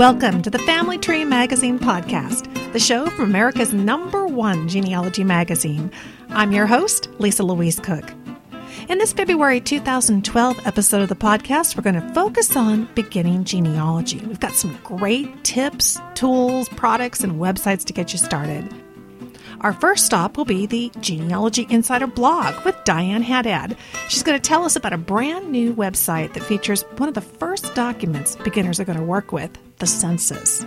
Welcome to the Family Tree Magazine podcast, the show from America's number one genealogy magazine. I'm your host, Lisa Louise Cooke. In this February 2012 episode of the podcast, we're going to focus on beginning genealogy. We've got some great tips, tools, products, and websites to get you started. Our first stop will be the Genealogy Insider blog with Diane Haddad. She's going to tell us about a brand new website that features one of the first documents beginners are going to work with the census.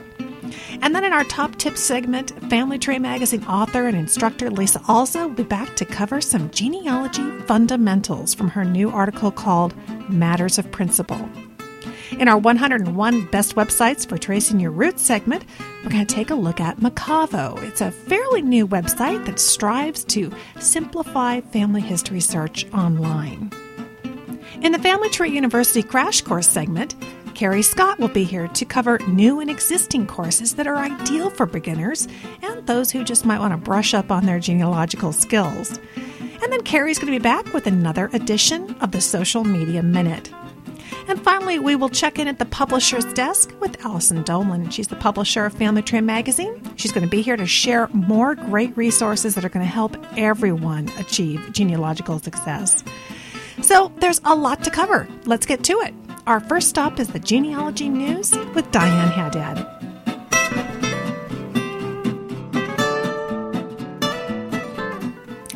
And then in our top tips segment, Family Tree Magazine author and instructor Lisa Alzo will be back to cover some genealogy fundamentals from her new article called Matters of Principle. In our 101 Best Websites for Tracing Your Roots segment, we're going to take a look at Mocavo. It's a fairly new website that strives to simplify family history search online. In the Family Tree University Crash Course segment, Carrie Scott will be here to cover new and existing courses that are ideal for beginners and those who just might want to brush up on their genealogical skills. And then Carrie's going to be back with another edition of the Social Media Minute. And finally, we will check in at the publisher's desk with Allison Dolan. She's the publisher of Family Tree Magazine. She's going to be here to share more great resources that are going to help everyone achieve genealogical success. So there's a lot to cover. Let's get to it. Our first stop is the genealogy news with Diane Haddad.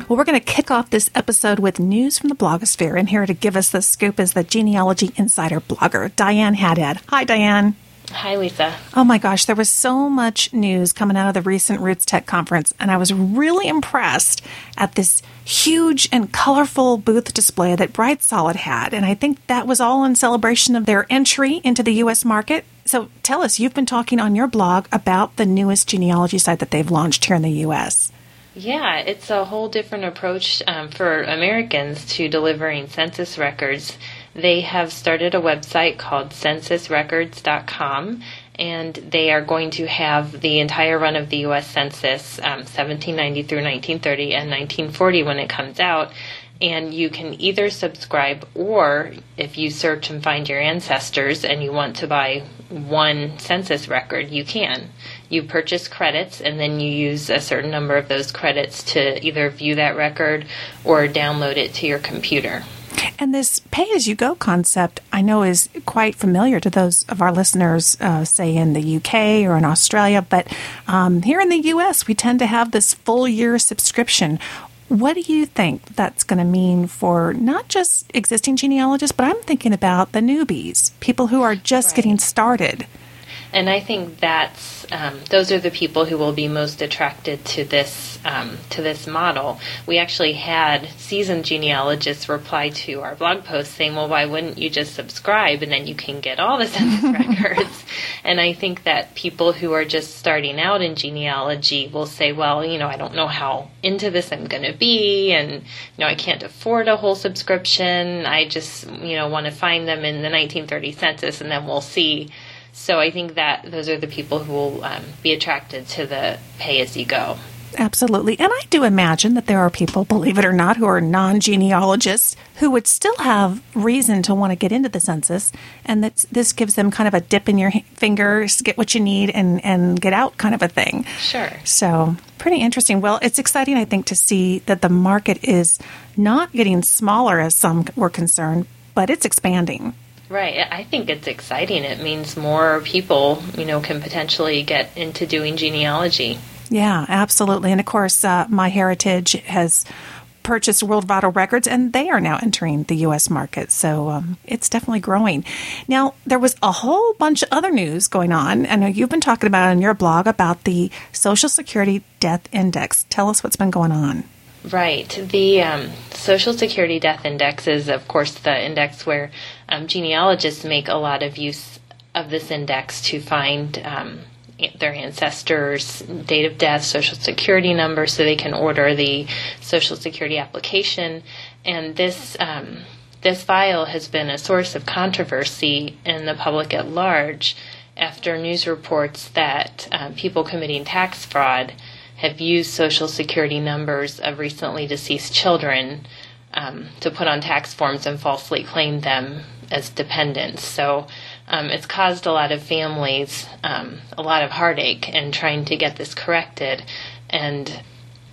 Well, we're going to kick off this episode with news from the blogosphere, and here to give us the scoop is the Genealogy Insider blogger, Diane Haddad. Hi, Diane. Hi, Lisa. Oh my gosh, there was so much news coming out of the recent RootsTech conference, and I was really impressed at this huge and colorful booth display that brightsolid had. And I think that was all in celebration of their entry into the U.S. market. So tell us, you've been talking on your blog about the newest genealogy site that they've launched here in the U.S. Yeah, it's a whole different approach um, for Americans to delivering census records. They have started a website called censusrecords.com, and they are going to have the entire run of the U.S. Census, um, 1790 through 1930 and 1940 when it comes out. And you can either subscribe or if you search and find your ancestors and you want to buy one census record, you can you purchase credits and then you use a certain number of those credits to either view that record or download it to your computer. And this pay as you go concept, I know, is quite familiar to those of our listeners, uh, say in the UK or in Australia. But um, here in the US, we tend to have this full year subscription. What do you think that's going to mean for not just existing genealogists, but I'm thinking about the newbies, people who are just right. getting started? And I think that's um, those are the people who will be most attracted to this um, to this model. We actually had seasoned genealogists reply to our blog post saying, "Well, why wouldn't you just subscribe and then you can get all the census records?" And I think that people who are just starting out in genealogy will say, "Well, you know, I don't know how into this I'm going to be, and you know, I can't afford a whole subscription. I just you know want to find them in the 1930 census, and then we'll see." So I think that those are the people who will um, be attracted to the pay as you go. Absolutely. And I do imagine that there are people, believe it or not, who are non genealogists who would still have reason to want to get into the census. And that this gives them kind of a dip in your fingers, get what you need, and, and get out kind of a thing. Sure. So, pretty interesting. Well, it's exciting, I think, to see that the market is not getting smaller as some were concerned, but it's expanding. Right. I think it's exciting. It means more people, you know, can potentially get into doing genealogy. Yeah, absolutely. And of course, uh, MyHeritage has purchased World Vital Records, and they are now entering the U.S. market. So um, it's definitely growing. Now, there was a whole bunch of other news going on. I know you've been talking about on your blog about the Social Security Death Index. Tell us what's been going on. Right. The um, Social Security Death Index is, of course, the index where um, genealogists make a lot of use of this index to find um, their ancestors' date of death, social security number, so they can order the social security application. And this um, this file has been a source of controversy in the public at large after news reports that um, people committing tax fraud have used social security numbers of recently deceased children um, to put on tax forms and falsely claim them as dependents. So um, it's caused a lot of families um, a lot of heartache in trying to get this corrected. And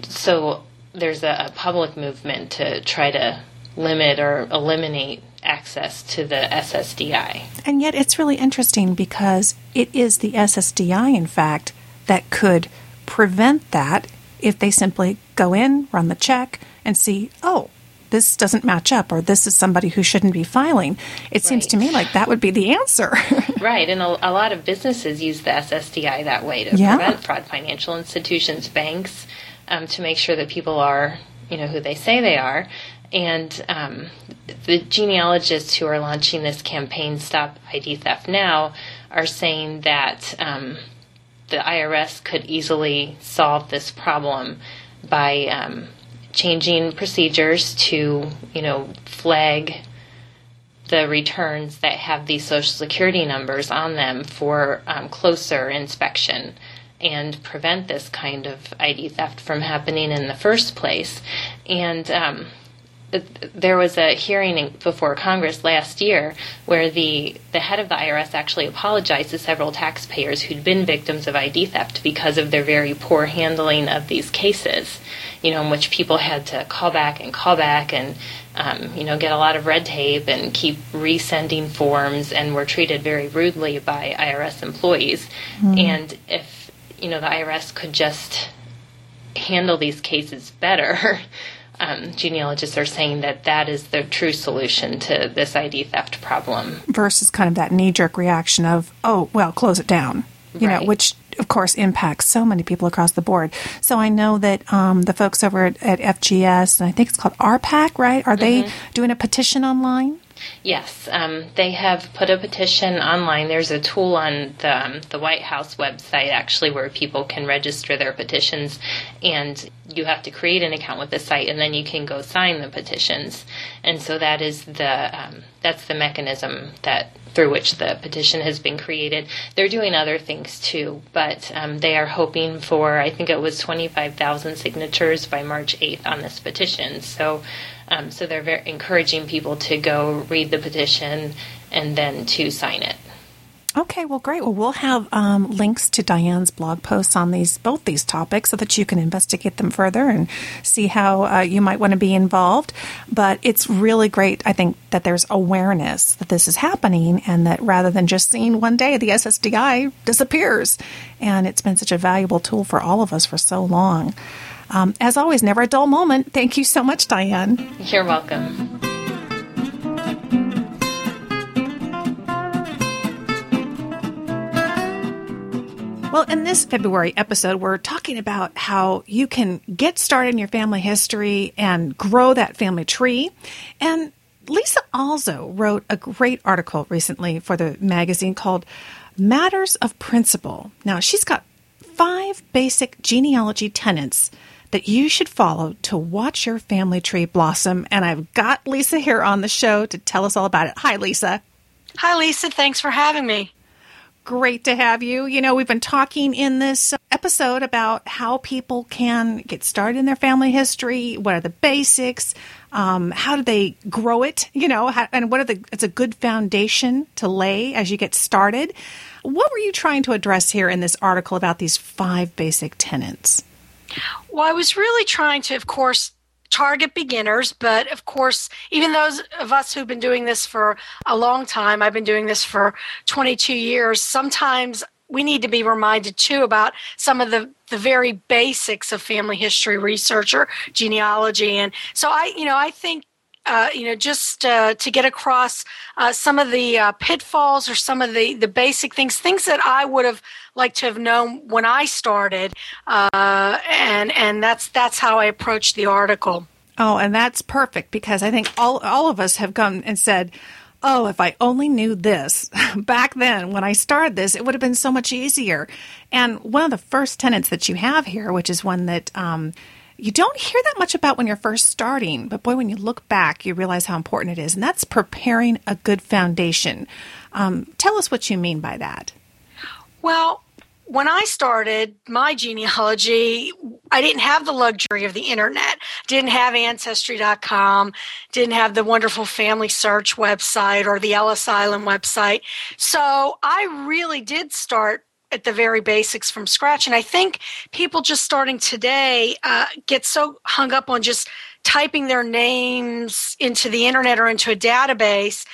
so there's a, a public movement to try to limit or eliminate access to the SSDI. And yet it's really interesting because it is the SSDI, in fact, that could prevent that if they simply go in, run the check, and see, oh, this doesn't match up or this is somebody who shouldn't be filing. It seems to me like that would be the answer. Right, and a, a lot of businesses use the SSDI that way to Yeah. prevent fraud. Financial institutions, banks, um, to make sure that people are, you know, who they say they are. And um, the genealogists who are launching this campaign, Stop ID Theft Now, are saying that um, the IRS could easily solve this problem by um, changing procedures to, you know, flag the returns that have these social security numbers on them for um, closer inspection and prevent this kind of ID theft from happening in the first place. And um, there was a hearing before Congress last year where the, the head of the IRS actually apologized to several taxpayers who'd been victims of ID theft because of their very poor handling of these cases, you know, in which people had to call back and call back and, um, you know, get a lot of red tape and keep resending forms and were treated very rudely by IRS employees. And if, you know, the IRS could just handle these cases better. Um, genealogists are saying that that is the true solution to this ID theft problem. versus kind of that knee jerk reaction of, oh, well, close it down, you know, which of course impacts so many people across the board. So I know that um, the folks over at, at FGS, and I think it's called RPAC, right? Are they doing a petition online? Yes, um, they have put a petition online. There's a tool on the, um, the White House website actually where people can register their petitions, and you have to create an account with the site, and then you can go sign the petitions. And so that is the um, that's the mechanism that through which the petition has been created. They're doing other things too, but um, they are hoping for I think it was 25,000 signatures by March 8th on this petition. So. Um, so they're encouraging people to go read the petition and then to sign it. Okay, well, great. Well, we'll have um, links to Diane's blog posts on these both these topics so that you can investigate them further and see how uh, you might want to be involved. But it's really great, I think, that there's awareness that this is happening and that rather than just seeing one day the SSDI disappears, and it's been such a valuable tool for all of us for so long. Um, as always, never a dull moment. Thank you so much, Diane. You're welcome. Well, in this February episode, we're talking about how you can get started in your family history and grow that family tree. And Lisa also wrote a great article recently for the magazine called Matters of Principle. Now, she's got five basic genealogy tenets that you should follow to watch your family tree blossom. And I've got Lisa here on the show to tell us all about it. Hi, Lisa. Hi, Lisa. Thanks for having me. Great to have you. You know, we've been talking in this episode about how people can get started in their family history. What are the basics? Um, how do they grow it? You know, how, and what are the? It's a good foundation to lay as you get started. What were you trying to address here in this article about these five basic tenets? Well, I was really trying to, of course, target beginners, but of course, even those of us who've been doing this for a long time, I've been doing this for 22 years, sometimes we need to be reminded too about some of the, the very basics of family history research or genealogy. And so I, you know, I think uh, you know, just uh, to get across uh, some of the uh, pitfalls or some of the, the basic things, things that I would have liked to have known when I started, uh, and and that's that's how I approached the article. Oh, and that's perfect because I think all all of us have come and said, "Oh, if I only knew this back then when I started this, it would have been so much easier." And one of the first tenets that you have here, which is one that um, you don't hear that much about when you're first starting, but boy, when you look back, you realize how important it is, and that's preparing a good foundation. Um, tell us what you mean by that. Well, when I started my genealogy, I didn't have the luxury of the internet. Didn't have ancestry.com, didn't have the wonderful family search website or the Ellis Island website. So I really did start at the very basics from scratch. And I think people just starting today uh, get so hung up on just typing their names into the internet or into a database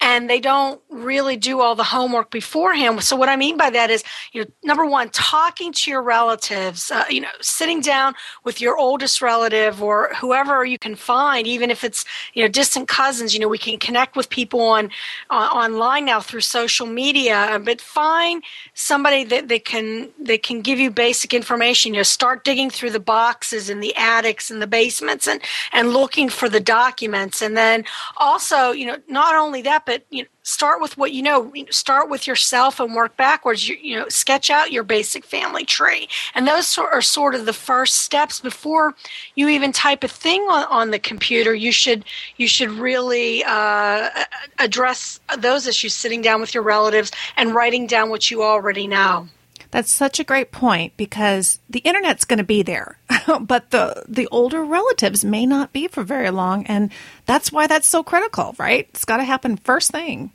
and they don't really do all the homework beforehand. So what I mean by that is, you know, number one, talking to your relatives, uh, you know, sitting down with your oldest relative or whoever you can find, even if it's you know distant cousins. You know, we can connect with people on uh, online now through social media, but find somebody that, that can that can give you basic information. You know, start digging through the boxes and the attics and the basements and and looking for the documents, and then also, you know, not only that but you know, start with what you know. Start with yourself and work backwards. You, you know, sketch out your basic family tree, and those are sort of the first steps before you even type a thing on, on the computer. You should you should really uh, address those issues, sitting down with your relatives and writing down what you already know. That's such a great point because the internet's going to be there, but the the older relatives may not be for very long, and that's why that's so critical, right? It's got to happen first thing.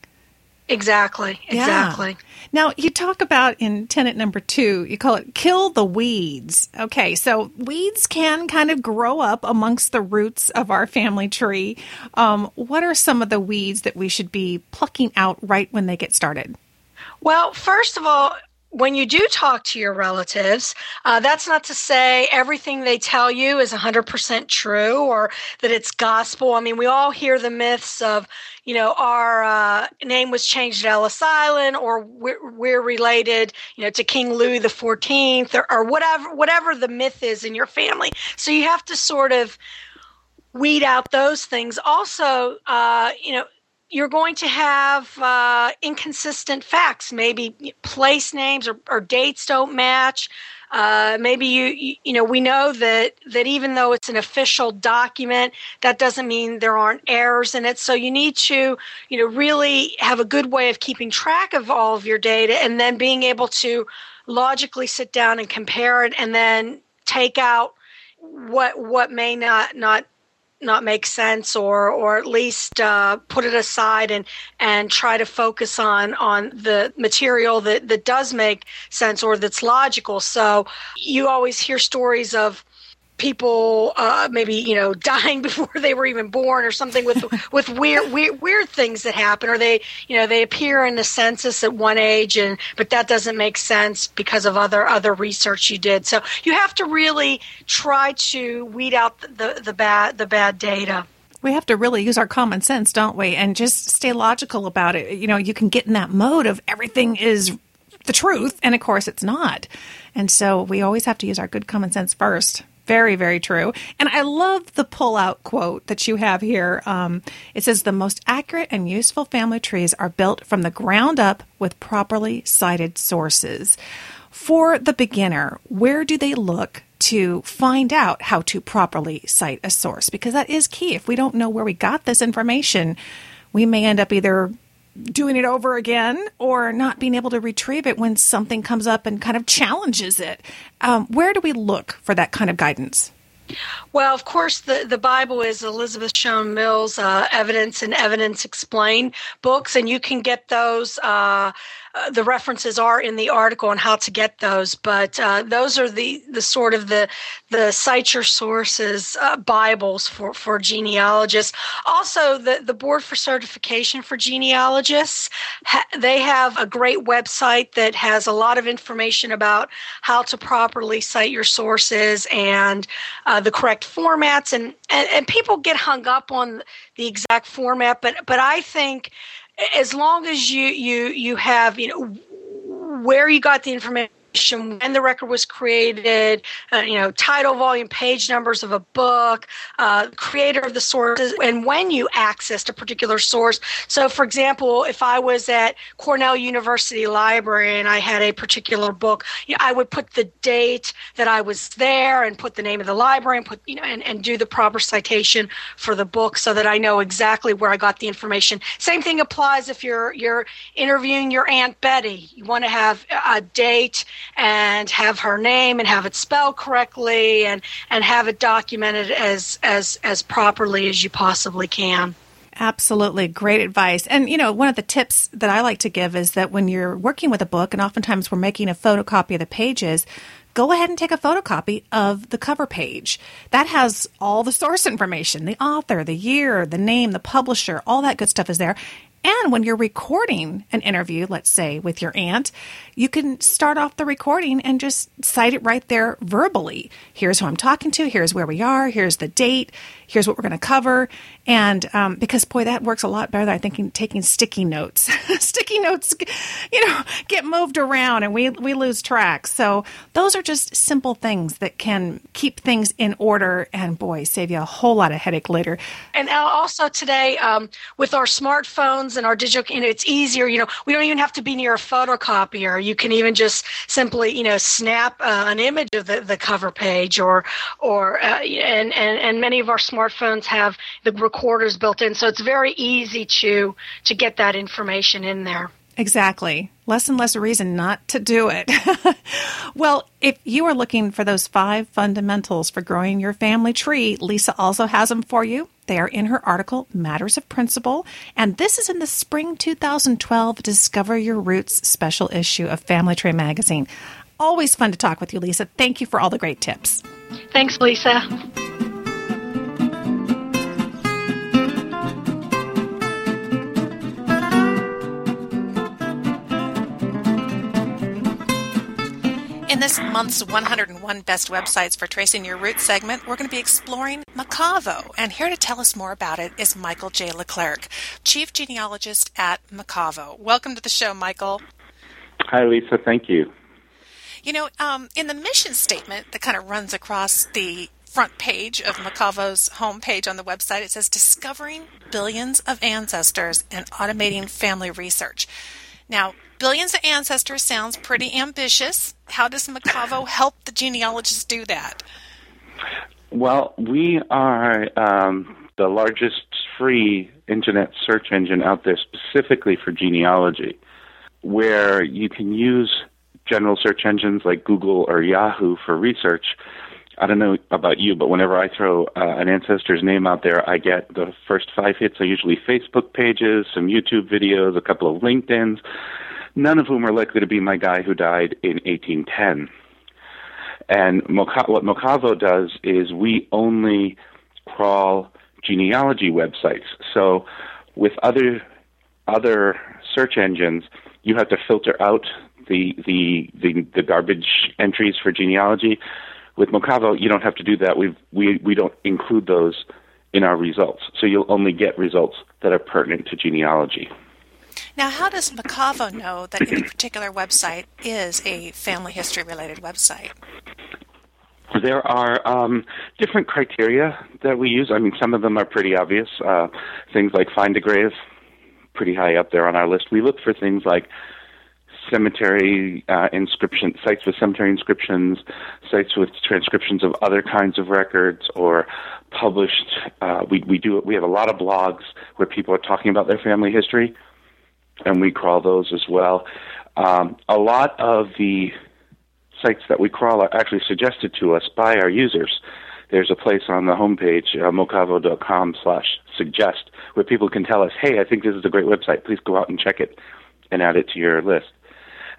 Exactly. Exactly. Yeah. Now, you talk about in tenant number two, you call it kill the weeds. Okay, so weeds can kind of grow up amongst the roots of our family tree. Um, what are some of the weeds that we should be plucking out right when they get started? Well, first of all, when you do talk to your relatives, uh, that's not to say everything they tell you is 100% true or that it's gospel. I mean, we all hear the myths of, you know, our uh, name was changed at Ellis Island or we're, we're, related, you know, to King Louis the 14th or, or whatever, whatever the myth is in your family. So you have to sort of weed out those things. Also, uh, you know, you're going to have uh, inconsistent facts. Maybe place names or, or dates don't match. Uh, maybe you, you, you know, we know that that even though it's an official document, that doesn't mean there aren't errors in it. So you need to, you know, really have a good way of keeping track of all of your data, and then being able to logically sit down and compare it, and then take out what what may not not not make sense or or at least uh, put it aside and and try to focus on on the material that that does make sense or that's logical. So you always hear stories of people uh, maybe you know dying before they were even born or something with with weird, weird weird things that happen or they you know they appear in the census at one age and but that doesn't make sense because of other other research you did so you have to really try to weed out the the bad the bad data we have to really use our common sense, don't we? And just stay logical about it. You know, you can get in that mode of everything is the truth, and of course it's not. And so we always have to use our good common sense first. Very, very true. And I love the pull out quote that you have here. Um, it says, The most accurate and useful family trees are built from the ground up with properly cited sources. For the beginner, where do they look to find out how to properly cite a source? Because that is key. If we don't know where we got this information, we may end up either doing it over again or not being able to retrieve it when something comes up and kind of challenges it. Um, where do we look for that kind of guidance? Well, of course, the, the Bible is Elizabeth Shown Mills' uh, Evidence and Evidence Explained books, and you can get those. Uh, the references are in the article on how to get those, but uh, those are the, the sort of the the cite your sources uh, Bibles for, for genealogists. Also, the, the Board for Certification for Genealogists, ha- they have a great website that has a lot of information about how to properly cite your sources and uh, the correct formats. And, and, and people get hung up on the exact format, but, but I think as long as you you you have you know where you got the information when the record was created, uh, you know, title, volume, page numbers of a book, uh, creator of the sources, and when you accessed a particular source. So, for example, if I was at Cornell University Library and I had a particular book, you know, I would put the date that I was there and put the name of the library and put, you know, and, and do the proper citation for the book so that I know exactly where I got the information. Same thing applies if you're you're interviewing your Aunt Betty. You want to have a date and have her name and have it spelled correctly and and have it documented as as as properly as you possibly can. Absolutely. Great advice. And, you know, one of the tips that I like to give is that when you're working with a book, and oftentimes we're making a photocopy of the pages, go ahead and take a photocopy of the cover page. That has all the source information the author, the year, the name, the publisher, all that good stuff is there. And when you're recording an interview, let's say with your aunt, you can start off the recording and just cite it right there verbally. Here's who I'm talking to. Here's where we are. Here's the date. Here's what we're going to cover. And um, because, boy, that works a lot better than I think taking sticky notes. sticky notes, you know, get moved around and we, we lose track. So those are just simple things that can keep things in order and, boy, save you a whole lot of headache later. And also today, um, with our smartphones and our digital, you know, it's easier. You know, we don't even have to be near a photocopier. You can even just simply, you know, snap uh, an image of the, the cover page or, or, uh, and, and, and many of our smartphones have the recorders built in, so it's very easy to to get that information in there. Exactly. Less and less reason not to do it. well, if you are looking for those five fundamentals for growing your family tree, Lisa also has them for you. They are in her article, Matters of Principle, and this is in the spring 2012 Discover Your Roots special issue of Family Tree magazine. Always fun to talk with you, Lisa. Thank you for all the great tips. Thanks, Lisa. In this month's 101 Best Websites for Tracing Your Roots segment, we're going to be exploring Mocavo. And here to tell us more about it is Michael J. Leclerc, Chief Genealogist at Mocavo. Welcome to the show, Michael. Hi, Lisa. Thank you. You know, um, in the mission statement that kind of runs across the front page of Mocavo's homepage on the website, it says discovering billions of ancestors and automating family research. Now, billions of ancestors sounds pretty ambitious. How does Mocavo help the genealogists do that? Well, we are um, the largest free internet search engine out there specifically for genealogy, where you can use general search engines like Google or Yahoo for research. I don't know about you, but whenever I throw uh, an ancestor's name out there, I get the first five hits are usually Facebook pages, some YouTube videos, a couple of LinkedIn's, none of whom are likely to be my guy who died in 1810. And what Mocavo does is we only crawl genealogy websites. So with other other search engines, you have to filter out the the the, the garbage entries for genealogy. With Mocavo, you don't have to do that. We we we don't include those in our results. So you'll only get results that are pertinent to genealogy. Now, how does Mocavo know that any particular website is a family history related website? There are um, different criteria that we use. I mean, some of them are pretty obvious. Uh, things like find a grave, pretty high up there on our list. We look for things like cemetery uh, inscription sites with cemetery inscriptions, sites with transcriptions of other kinds of records, or published. Uh, we we do we have a lot of blogs where people are talking about their family history and we crawl those as well. Um, a lot of the sites that we crawl are actually suggested to us by our users. There's a place on the homepage, uh, mocavo.com slash suggest, where people can tell us, hey, I think this is a great website. Please go out and check it and add it to your list.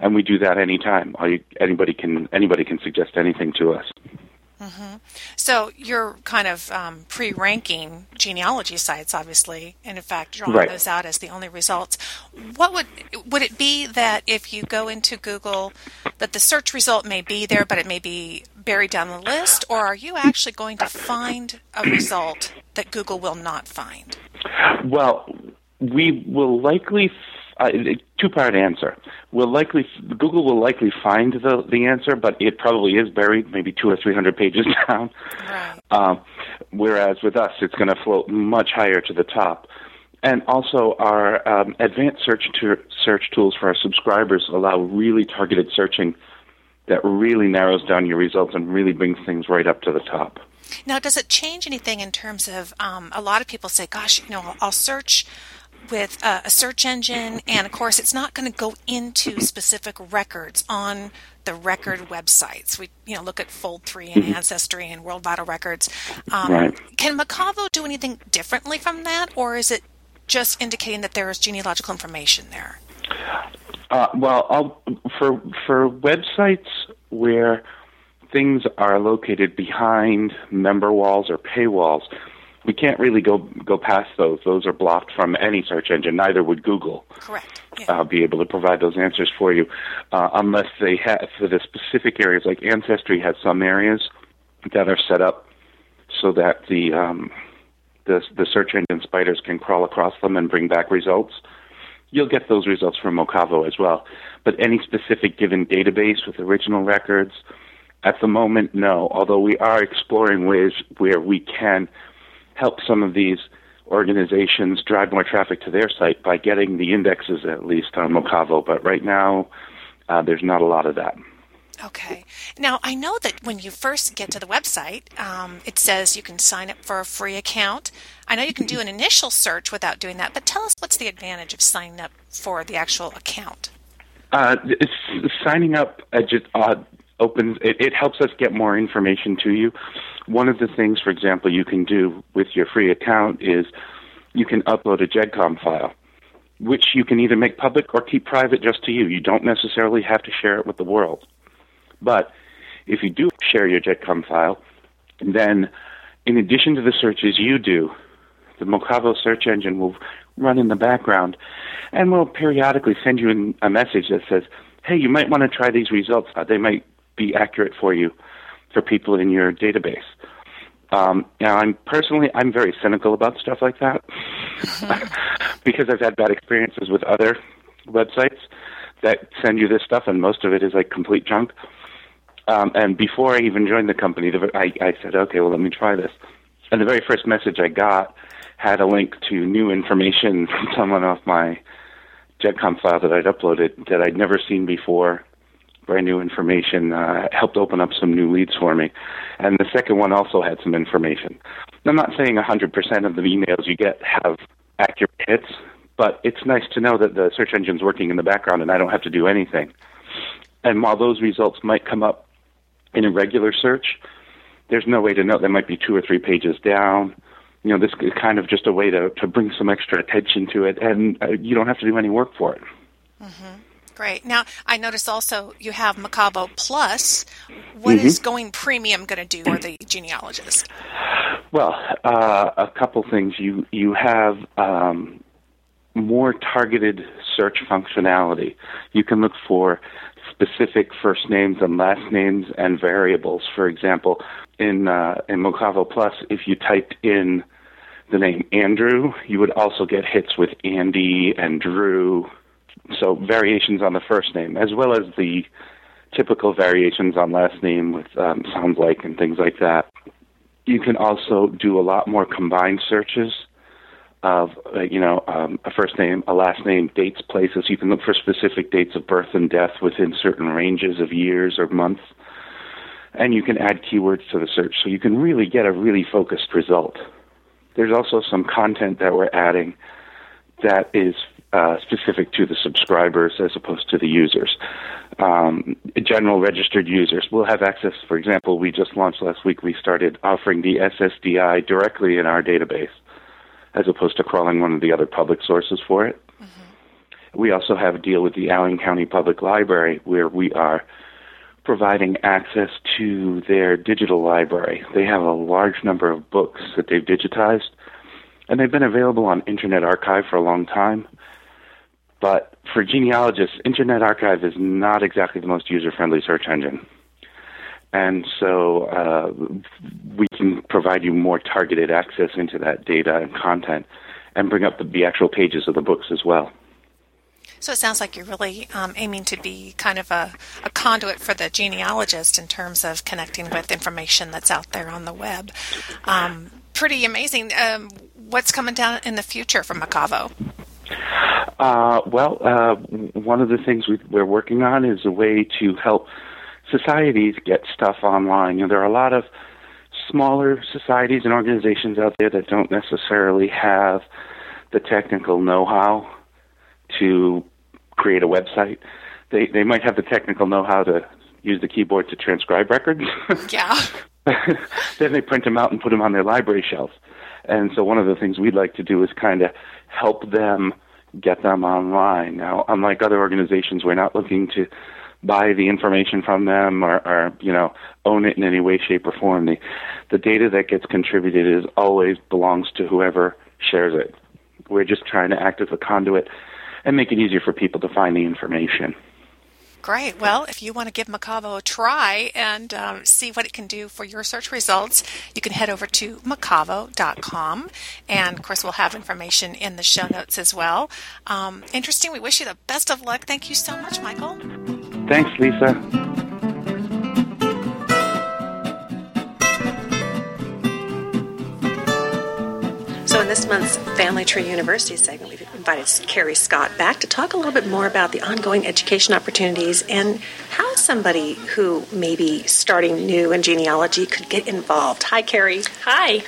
And we do that anytime. Anybody can anybody can suggest anything to us. Mm-hmm. So you're kind of um, pre-ranking genealogy sites, obviously, and in fact drawing right. those out as the only results. What would would it be that if you go into Google, that the search result may be there, but it may be buried down the list, or are you actually going to find a result that Google will not find? Well, we will likely uh, two part answer. Will likely Google will likely find the the answer, but it probably is buried maybe two or three hundred pages down. Right. Um, whereas with us, it's going to float much higher to the top. And also, our um, advanced search to, search tools for our subscribers allow really targeted searching that really narrows down your results and really brings things right up to the top. Now, does it change anything in terms of um, a lot of people say, "Gosh, you know, I'll search." With uh, a search engine, and of course, it's not going to go into specific records on the record websites. We you know look at Fold3 and mm-hmm. Ancestry and World Vital Records. Um, right. Can Mocavo do anything differently from that, or is it just indicating that there is genealogical information there? Uh, well, I'll, for for websites where things are located behind member walls or paywalls, we can't really go go past those. Those are blocked from any search engine. Neither would Google. Correct. Yeah. Uh, be able to provide those answers for you, uh, unless they have for the specific areas. Like Ancestry has some areas that are set up so that the um, the the search engine spiders can crawl across them and bring back results. You'll get those results from Mocavo as well. But any specific given database with original records, at the moment, no. Although we are exploring ways where we can help some of these organizations drive more traffic to their site by getting the indexes at least on Mocavo. But right now, uh, there's not a lot of that. Okay. Now, I know that when you first get to the website, um, it says you can sign up for a free account. I know you can do an initial search without doing that, but tell us what's the advantage of signing up for the actual account? Uh, signing up uh, just uh, opens it, it helps us get more information to you. One of the things, for example, you can do with your free account is you can upload a GEDCOM file, which you can either make public or keep private just to you. You don't necessarily have to share it with the world. But if you do share your GEDCOM file, then in addition to the searches you do, the Mocavo search engine will run in the background and will periodically send you a message that says, hey, you might want to try these results. Uh, they might be accurate for you for people in your database. Um, now, I'm personally, I'm very cynical about stuff like that because I've had bad experiences with other websites that send you this stuff, and most of it is like complete junk. Um, and before I even joined the company, the, I, I said, okay, well, let me try this. And the very first message I got had a link to new information from someone off my GEDCOM file that I'd uploaded that I'd never seen before brand new information, uh, helped open up some new leads for me. And the second one also had some information. I'm not saying 100% of the emails you get have accurate hits, but it's nice to know that the search engine's working in the background and I don't have to do anything. And while those results might come up in a regular search, there's no way to know. They might be two or three pages down. You know, this is kind of just a way to, to bring some extra attention to it, and uh, you don't have to do any work for it. Mm-hmm. Great. Now, I notice also you have Mocavo Plus. What mm-hmm. is going premium going to do for the genealogist? Well, uh, a couple things. You you have um, more targeted search functionality. You can look for specific first names and last names and variables. For example, in uh, in Mocavo Plus, if you typed in the name Andrew, you would also get hits with Andy and Drew so variations on the first name, as well as the typical variations on last name with um, sounds like and things like that. You can also do a lot more combined searches of, uh, you know, um, a first name, a last name, dates, places. You can look for specific dates of birth and death within certain ranges of years or months. And you can add keywords to the search so you can really get a really focused result. There's also some content that we're adding that is uh, specific to the subscribers as opposed to the users. Um, general registered users will have access. For example, we just launched last week. We started offering the SSDI directly in our database, as opposed to crawling one of the other public sources for it. Mm-hmm. We also have a deal with the Allen County Public Library where we are providing access to their digital library. They have a large number of books that they've digitized, and they've been available on Internet Archive for a long time. But for genealogists, Internet Archive is not exactly the most user friendly search engine. And so uh, we can provide you more targeted access into that data and content and bring up the, the actual pages of the books as well. So it sounds like you're really um, aiming to be kind of a, a, conduit for the genealogist in terms of connecting with information that's out there on the web. Um, pretty amazing. Um, what's coming down in the future from Mocavo? Uh, well, uh, one of the things we, we're working on is a way to help societies get stuff online. You know, there are a lot of smaller societies and organizations out there that don't necessarily have the technical know-how to create a website. They they might have the technical know-how to use the keyboard to transcribe records. Yeah. then they print them out and put them on their library shelves. And so one of the things we'd like to do is kind of help them get them online. Now, unlike other organizations, we're not looking to buy the information from them or, or you know own it in any way, shape, or form. The the data that gets contributed is always belongs to whoever shares it. We're just trying to act as a conduit and make it easier for people to find the information. Great. Well, if you want to give Mocavo a try and um, see what it can do for your search results, you can head over to mocavo.com. And of course, we'll have information in the show notes as well. Um, interesting. We wish you the best of luck. Thank you so much, Michael. Thanks, Lisa. So, in this month's Family Tree University segment, we've invited Carrie Scott back to talk a little bit more about the ongoing education opportunities and how somebody who may be starting new in genealogy could get involved. Hi, Carrie. Hi.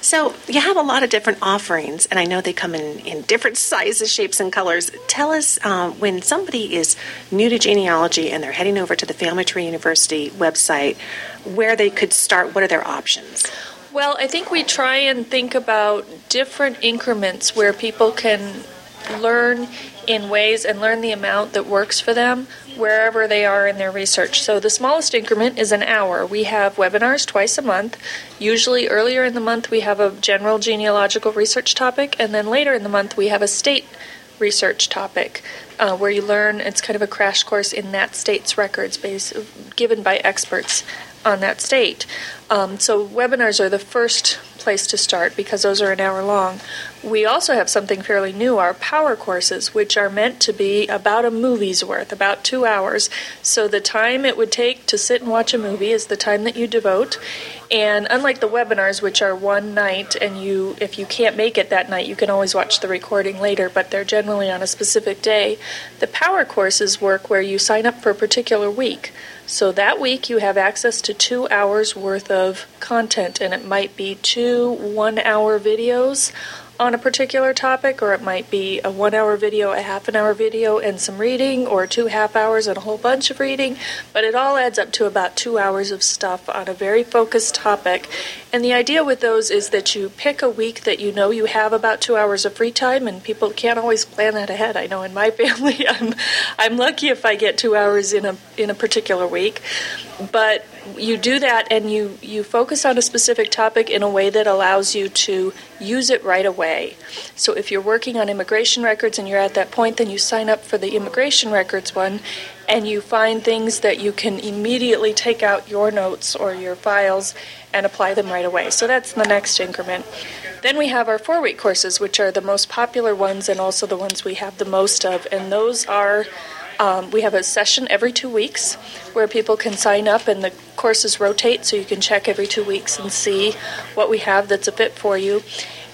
So, you have a lot of different offerings, and I know they come in, in different sizes, shapes, and colors. Tell us um, when somebody is new to genealogy and they're heading over to the Family Tree University website, where they could start, what are their options? Well, I think we try and think about different increments where people can learn in ways and learn the amount that works for them wherever they are in their research. So the smallest increment is an hour. We have webinars twice a month. Usually earlier in the month we have a general genealogical research topic and then later in the month we have a state research topic uh, where you learn it's kind of a crash course in that state's records based, given by experts on that state. Um, so webinars are the first place to start because those are an hour long. We also have something fairly new, our power courses, which are meant to be about a movie's worth, about two hours. So the time it would take to sit and watch a movie is the time that you devote. And unlike the webinars, which are one night, and you, if you can't make it that night, you can always watch the recording later, but they're generally on a specific day. The power courses work where you sign up for a particular week. So that week you have access to two hours worth of content, and it might be two one hour videos on a particular topic, or it might be a one hour video, a half an hour video, and some reading, or two half hours and a whole bunch of reading. But it all adds up to about two hours of stuff on a very focused topic. And the idea with those is that you pick a week that you know you have about two hours of free time, and people can't always plan that ahead. I know in my family, I'm I'm lucky if I get two hours in a in a particular week, but you do that and you, you focus on a specific topic in a way that allows you to use it right away. So if you're working on immigration records and you're at that point, then you sign up for the immigration records one and you find things that you can immediately take out your notes or your files and apply them right away. So that's the next increment. Then we have our four week courses, which are the most popular ones and also the ones we have the most of, and those are um, we have a session every two weeks where people can sign up and the courses rotate so you can check every two weeks and see what we have that's a fit for you.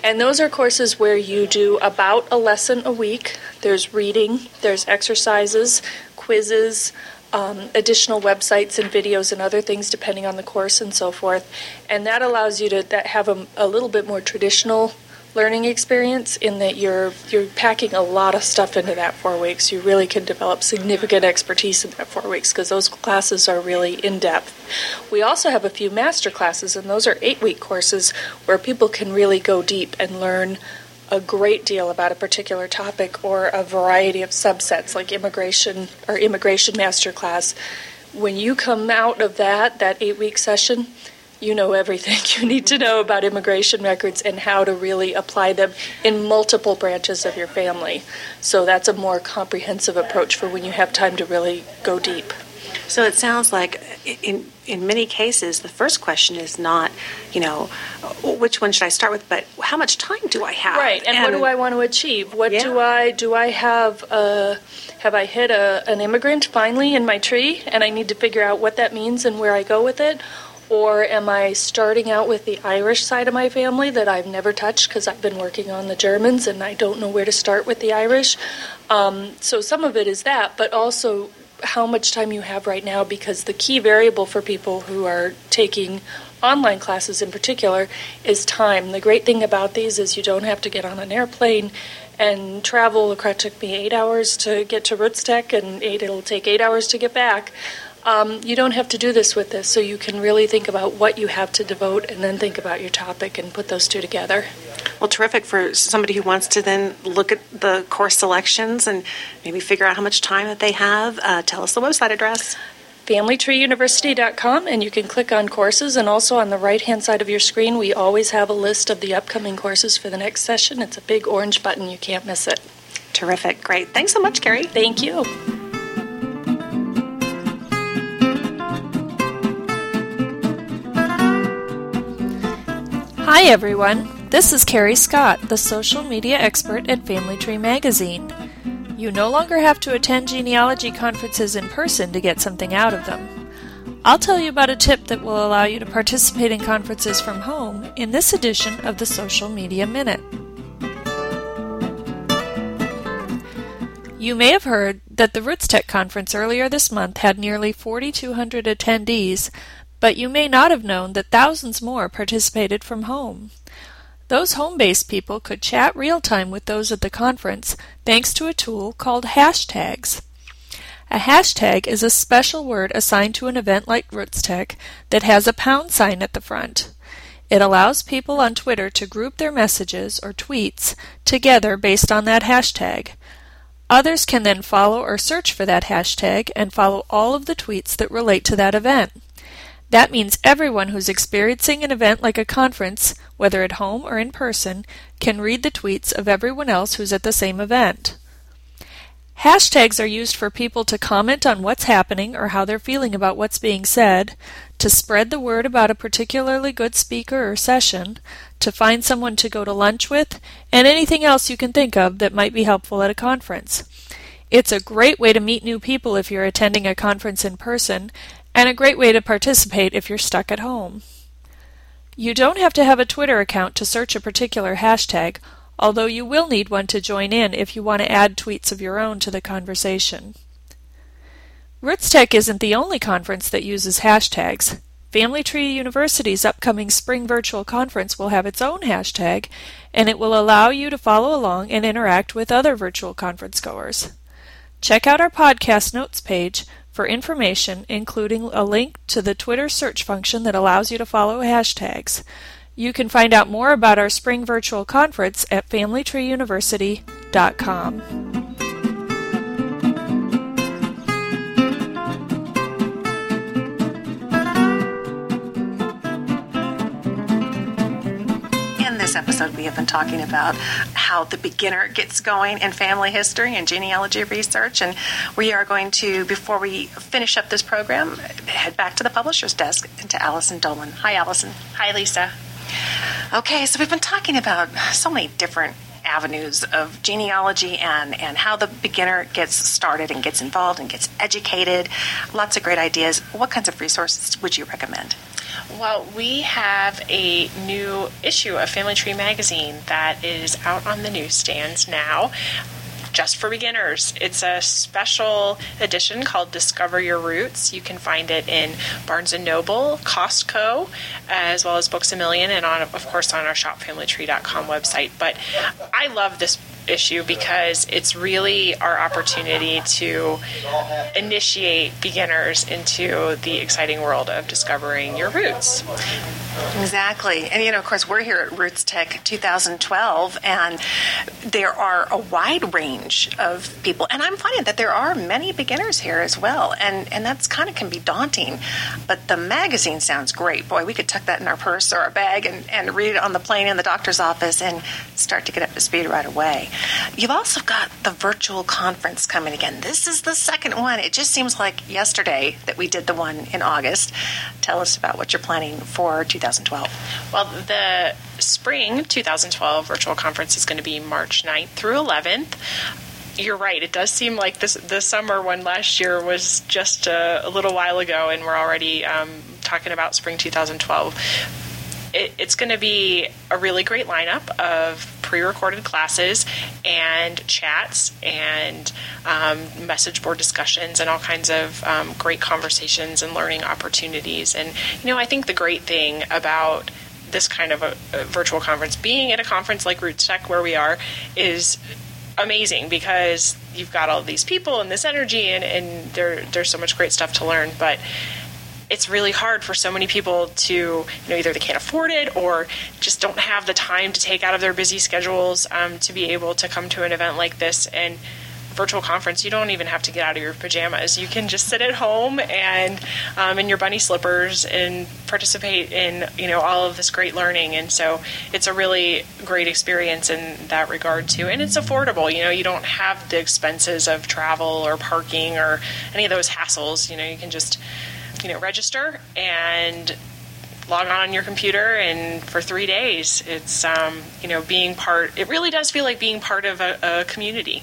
And those are courses where you do about a lesson a week. There's reading, there's exercises, quizzes, um, additional websites and videos and other things depending on the course and so forth. And that allows you to that have a, a little bit more traditional learning experience in that you're you're packing a lot of stuff into that four weeks. You really can develop significant expertise in that four weeks because those classes are really in depth. We also have a few master classes, and those are eight week courses where people can really go deep and learn a great deal about a particular topic or a variety of subsets like immigration or immigration master class. When you come out of that, that eight week session, you know everything you need to know about immigration records and how to really apply them in multiple branches of your family. So that's a more comprehensive approach for when you have time to really go deep. So it sounds like in in many cases the first question is not, you know, which one should I start with, but how much time do I have? Right, and, and what do I want to achieve? What yeah. do I do I have a have I hit a, an immigrant finally in my tree and I need to figure out what that means and where I go with it? Or am I starting out with the Irish side of my family that I've never touched because I've been working on the Germans and I don't know where to start with the Irish? Um, so some of it is that, but also how much time you have right now because the key variable for people who are taking online classes in particular is time. The great thing about these is you don't have to get on an airplane and travel. It took me eight hours to get to RootsTech, and it'll take eight hours to get back. Um, you don't have to do this with this, so you can really think about what you have to devote and then think about your topic and put those two together. Well, terrific for somebody who wants to then look at the course selections and maybe figure out how much time that they have. Uh, tell us the website address. FamilyTreeUniversity.com, and you can click on courses. And also on the right hand side of your screen, we always have a list of the upcoming courses for the next session. It's a big orange button, you can't miss it. Terrific. Great. Thanks so much, Carrie. Thank you. Hi, everyone. This is Kerry Scott, the social media expert at Family Tree Magazine. You no longer have to attend genealogy conferences in person to get something out of them. I'll tell you about a tip that will allow you to participate in conferences from home in this edition of the Social Media Minute. You may have heard that the RootsTech conference earlier this month had nearly 4,200 attendees, but you may not have known that thousands more participated from home. Those home based people could chat real time with those at the conference thanks to a tool called hashtags. A hashtag is a special word assigned to an event like RootsTech that has a pound sign at the front. It allows people on Twitter to group their messages or tweets together based on that hashtag. Others can then follow or search for that hashtag and follow all of the tweets that relate to that event. That means everyone who's experiencing an event like a conference, whether at home or in person, can read the tweets of everyone else who's at the same event. Hashtags are used for people to comment on what's happening or how they're feeling about what's being said, to spread the word about a particularly good speaker or session, to find someone to go to lunch with, and anything else you can think of that might be helpful at a conference. It's a great way to meet new people if you're attending a conference in person, and a great way to participate if you're stuck at home. You don't have to have a Twitter account to search a particular hashtag, although you will need one to join in if you want to add tweets of your own to the conversation. RootsTech isn't the only conference that uses hashtags. Family Tree University's upcoming spring virtual conference will have its own hashtag, and it will allow you to follow along and interact with other virtual conference goers. Check out our podcast notes page for information, including a link to the Twitter search function that allows you to follow hashtags. You can find out more about our spring virtual conference at FamilyTreeUniversity.com. this episode, we have been talking about how the beginner gets going in family history and genealogy research. And we are going to, before we finish up this program, head back to the publisher's desk and to Allison Dolan. Hi, Allison. Hi, Lisa. Okay, so we've been talking about so many different avenues of genealogy and, and how the beginner gets started and gets involved and gets educated. Lots of great ideas. What kinds of resources would you recommend? Well, we have a new issue of Family Tree magazine that is out on the newsstands now just for beginners. It's a special edition called Discover Your Roots. You can find it in Barnes & Noble, Costco, as well as Books A Million, and on, of course on our shopfamilytree.com website. But I love this issue because it's really our opportunity to initiate beginners into the exciting world of discovering your roots. Exactly. And, you know, of course, we're here at RootsTech 2012, and there are a wide range of people. And I'm finding that there are many beginners here as well. And, and that's kind of can be daunting. But the magazine sounds great. Boy, we could tuck that in our purse or our bag and, and read it on the plane in the doctor's office and start to get up to speed right away. You've also got the virtual conference coming again. This is the second one. It just seems like yesterday that we did the one in August. Tell us about what you're planning for 2012. Well, the spring 2012 virtual conference is going to be March 9th through 11th you're right. It does seem like this the summer one last year was just a, a little while ago, and we're already um, talking about spring 2012 it, it's going to be a really great lineup of pre-recorded classes and chats and um, message board discussions and all kinds of um, great conversations and learning opportunities. And you know, I think the great thing about this kind of a, a virtual conference, being at a conference like RootsTech where we are, is amazing because you've got all these people and this energy and, and there, there's so much great stuff to learn but it's really hard for so many people to you know either they can't afford it or just don't have the time to take out of their busy schedules um, to be able to come to an event like this and virtual conference, you don't even have to get out of your pajamas. You can just sit at home and um, in your bunny slippers and participate in you know all of this great learning. And so it's a really great experience in that regard too. And it's affordable. You know, you don't have the expenses of travel or parking or any of those hassles. You know, you can just you know register and log on on your computer and for three days it's um, you know being part it really does feel like being part of a, a community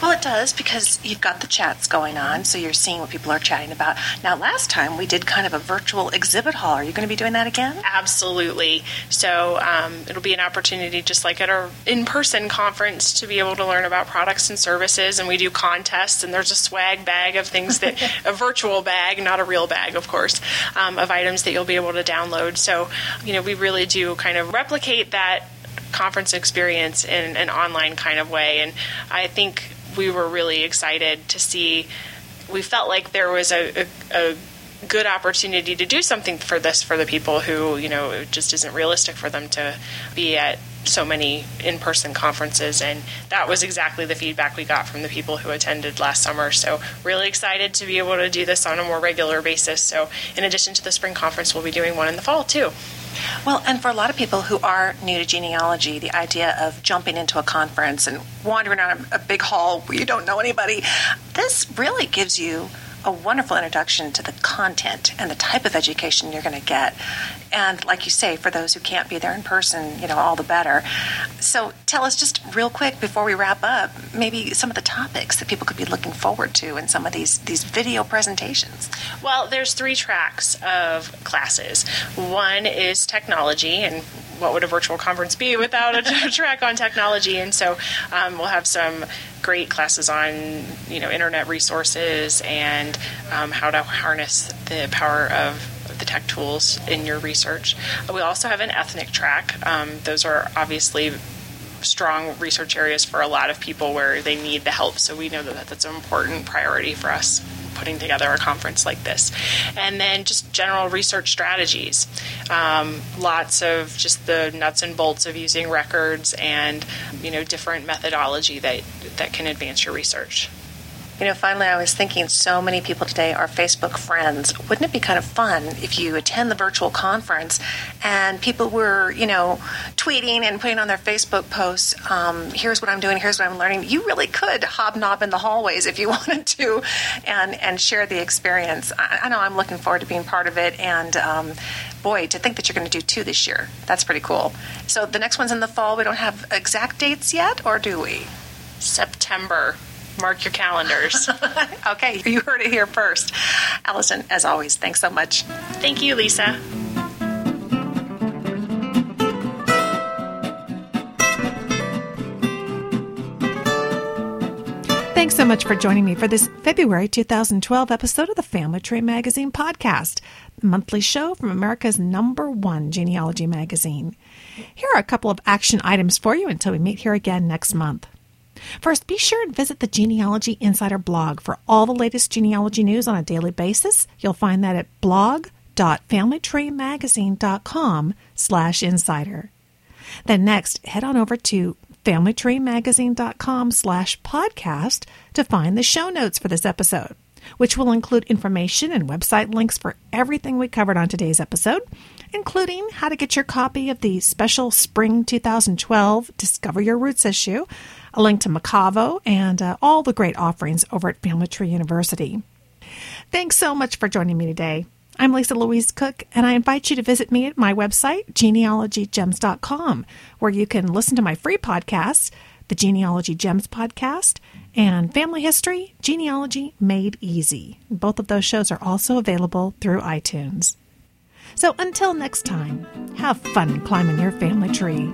well, it does because you've got the chats going on, so you're seeing what people are chatting about. Now, last time we did kind of a virtual exhibit hall. Are you going to be doing that again? Absolutely. So um, it'll be an opportunity, just like at our in-person conference, to be able to learn about products and services. And we do contests, and there's a swag bag of things that a virtual bag, not a real bag, of course, um, of items that you'll be able to download. So you know, we really do kind of replicate that conference experience in an online kind of way. And I think we were really excited to see. We felt like there was a, a, a good opportunity to do something for this for the people who you know it just isn't realistic for them to be at so many in-person conferences and that was exactly the feedback we got from the people who attended last summer. So really excited to be able to do this on a more regular basis. So in addition to the spring conference we'll be doing one in the fall too. Well, and for a lot of people who are new to genealogy, the idea of jumping into a conference and wandering around a big hall where you don't know anybody, this really gives you a wonderful introduction to the content and the type of education you're going to get. And like you say, for those who can't be there in person, you know, all the better. So tell us just real quick before we wrap up, maybe some of the topics that people could be looking forward to in some of these these video presentations. Well, there's three tracks of classes. One is technology and what would a virtual conference be without a track on technology? And so um, we'll have some great classes on you know internet resources and um, how to harness the power of the tech tools in your research. We also have an ethnic track. Um, those are obviously strong research areas for a lot of people where they need the help. So we know that that's an important priority for us putting together a conference like this. And then just general research strategies. Um, lots of just the nuts and bolts of using records and you know different methodology that that can advance your research. You know, finally, I was thinking so many people today are Facebook friends. Wouldn't it be kind of fun if you attend the virtual conference and people were, you know, tweeting and putting on their Facebook posts, um, here's what I'm doing, here's what I'm learning? You really could hobnob in the hallways if you wanted to and, and share the experience. I, I know I'm looking forward to being part of it. And um, boy, to think that you're going to do two this year, that's pretty cool. So the next one's in the fall. We don't have exact dates yet, or do we? September. Mark your calendars. okay, you heard it here first. Allison, as always, thanks so much. Thank you, Lisa. Thanks so much for joining me for this February 2012 episode of the Family Tree Magazine podcast, the monthly show from America's number one genealogy magazine. Here are a couple of action items for you until we meet here again next month. First, be sure and visit the Genealogy Insider blog for all the latest genealogy news on a daily basis. You'll find that at blog.familytreemagazine.com slash insider. Then next, head on over to familytreemagazine.com slash podcast to find the show notes for this episode, which will include information and website links for everything we covered on today's episode, including how to get your copy of the special Spring 2012 Discover Your Roots issue, a link to Mocavo, and uh, all the great offerings over at Family Tree University. Thanks so much for joining me today. I'm Lisa Louise Cooke, and I invite you to visit me at my website, genealogygems.com, where you can listen to my free podcasts, the Genealogy Gems podcast, and Family History, Genealogy Made Easy. Both of those shows are also available through iTunes. So until next time, have fun climbing your family tree.